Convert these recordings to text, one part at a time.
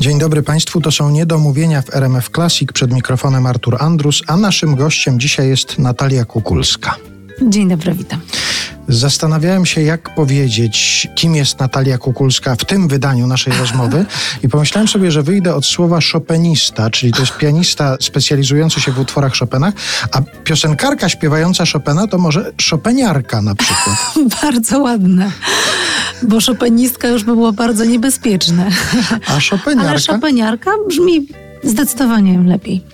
Dzień dobry Państwu, to są Niedomówienia w RMF Classic. Przed mikrofonem Artur Andrus, a naszym gościem dzisiaj jest Natalia Kukulska. Dzień dobry, witam. Zastanawiałem się, jak powiedzieć, kim jest Natalia Kukulska w tym wydaniu naszej rozmowy i pomyślałem sobie, że wyjdę od słowa chopinista, czyli to jest pianista specjalizujący się w utworach Chopina, a piosenkarka śpiewająca Chopina to może chopiniarka na przykład. bardzo ładne, bo chopinistka już by było bardzo niebezpieczne. A chopiniarka? Ale chopiniarka brzmi zdecydowanie lepiej.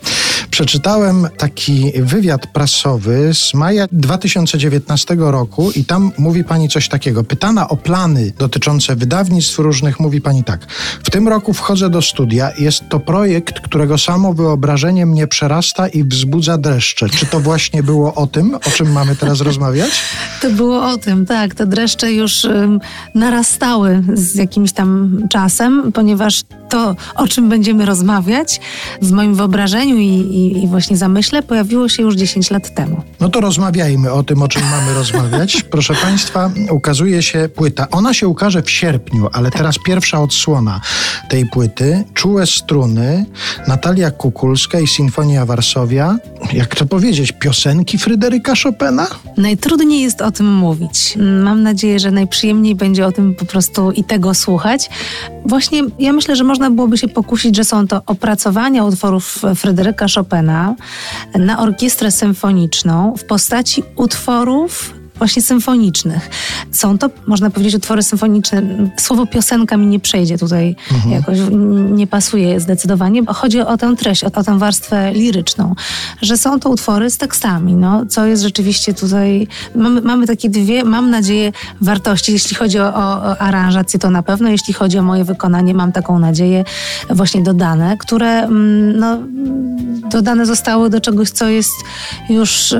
Przeczytałem taki wywiad prasowy z maja 2019 roku i tam mówi pani coś takiego. Pytana o plany dotyczące wydawnictw różnych, mówi pani tak. W tym roku wchodzę do studia. Jest to projekt, którego samo wyobrażenie mnie przerasta i wzbudza dreszcze. Czy to właśnie było o tym, o czym mamy teraz rozmawiać? To było o tym, tak. Te dreszcze już um, narastały z jakimś tam czasem, ponieważ to, o czym będziemy rozmawiać, w moim wyobrażeniu i, i, i, właśnie zamyśle pojawiło się już 10 lat temu. No to rozmawiajmy o tym, o czym mamy rozmawiać. Proszę Państwa, ukazuje się płyta. Ona się ukaże w sierpniu, ale tak. teraz pierwsza odsłona tej płyty. Czułe struny, Natalia Kukulska i Sinfonia Warszawia. Jak to powiedzieć? Piosenki Fryderyka Chopina? Najtrudniej jest o tym mówić. Mam nadzieję, że najprzyjemniej będzie o tym po prostu i tego słuchać. Właśnie ja myślę, że można byłoby się pokusić, że są to opracowania utworów Fryderyka Chopina na orkiestrę symfoniczną w postaci utworów właśnie symfonicznych. Są to, można powiedzieć, utwory symfoniczne. Słowo piosenka mi nie przejdzie tutaj mhm. jakoś, nie pasuje zdecydowanie. Chodzi o tę treść, o, o tę warstwę liryczną, że są to utwory z tekstami, no, co jest rzeczywiście tutaj, mamy, mamy takie dwie, mam nadzieję, wartości. Jeśli chodzi o, o aranżację, to na pewno, jeśli chodzi o moje wykonanie, mam taką nadzieję właśnie dodane, które mm, no, dodane zostały do czegoś, co jest już...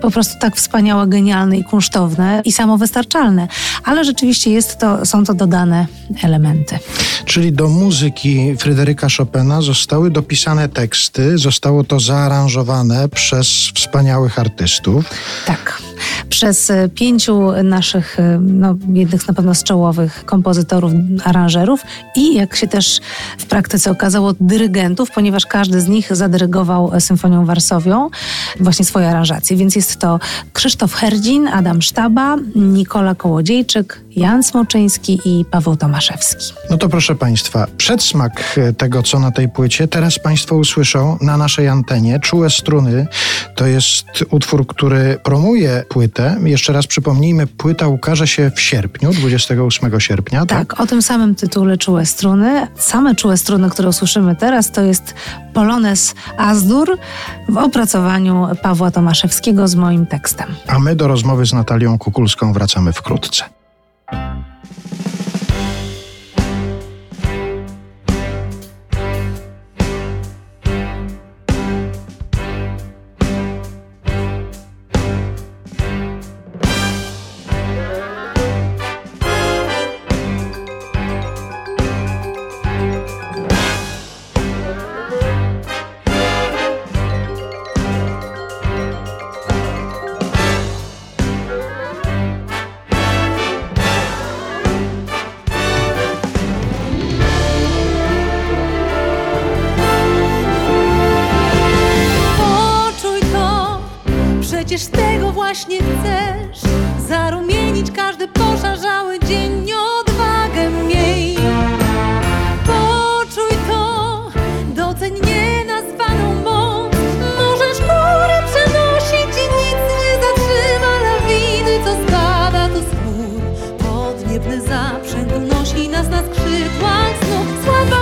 Po prostu tak wspaniałe, genialne i kunsztowne i samowystarczalne. Ale rzeczywiście jest to, są to dodane elementy. Czyli do muzyki Fryderyka Chopina zostały dopisane teksty, zostało to zaaranżowane przez wspaniałych artystów. Tak przez e, pięciu naszych, e, no, jednych na pewno z czołowych kompozytorów, aranżerów i jak się też w praktyce okazało, dyrygentów, ponieważ każdy z nich zadyrygował Symfonią Warsowią właśnie swoje aranżacje. Więc jest to Krzysztof Herdzin, Adam Sztaba, Nikola Kołodziejczyk, Jan Smoczyński i Paweł Tomaszewski. No to proszę Państwa, przedsmak e, tego, co na tej płycie, teraz Państwo usłyszą na naszej antenie. Czułe struny to jest utwór, który promuje płytę. Jeszcze raz przypomnijmy, płyta ukaże się w sierpniu, 28 sierpnia. Tak, tak? o tym samym tytule Czułe struny. Same Czułe struny, które usłyszymy teraz, to jest Polones Azdur w opracowaniu Pawła Tomaszewskiego z moim tekstem. A my do rozmowy z Natalią Kukulską wracamy wkrótce. Przecież tego właśnie chcesz. Zarumienić każdy poszarzały dzień Odwagę miej. Poczuj to Doceń nienazwaną moc. Możesz góry przenosić I nic nie zatrzyma. Lawiny Co spada to spór. Podniebny zaprzęg unosi nas na skrzydłach znów. Sława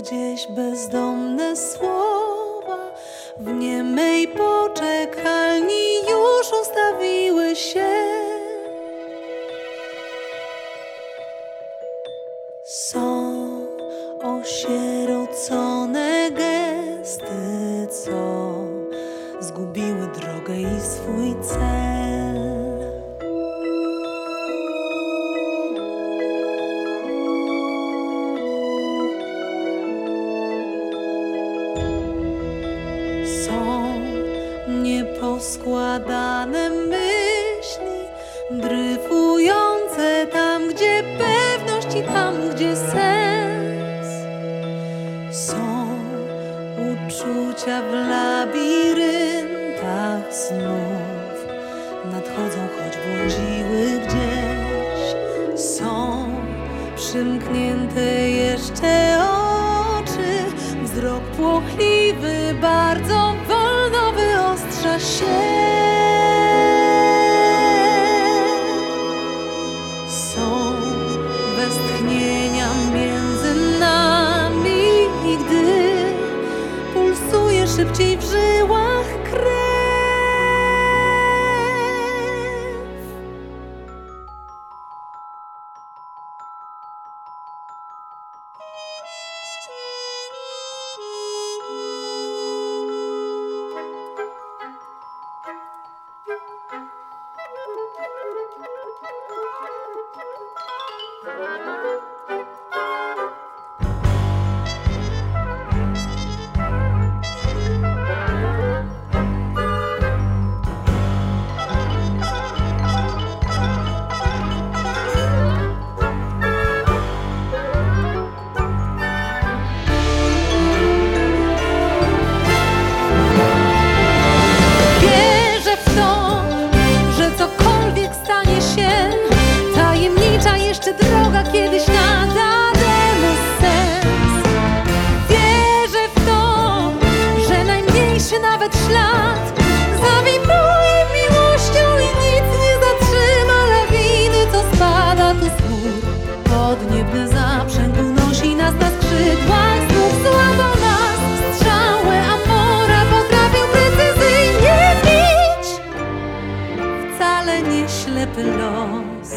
gdzieś bezdomne słowa w niemej poczekalni już ustawiły się. Są osierocone gesty, co zgubiły drogę i swój cel. Są nieposkładane myśli, dryfujące tam, gdzie pewność i tam, gdzie sens. Są uczucia w labiryntach snów, nadchodzą, choć błądziły gdzieś. Są przymknięte jeszcze szybciej w ślad Zawibruje miłością i nic nie zatrzyma lawiny, co spada tu z gór Podniebny zaprzęg unosi nas na skrzydłach Znów złapał nas strzałę, a pora potrafił precyzyjnie bić. Wcale nie ślepy los.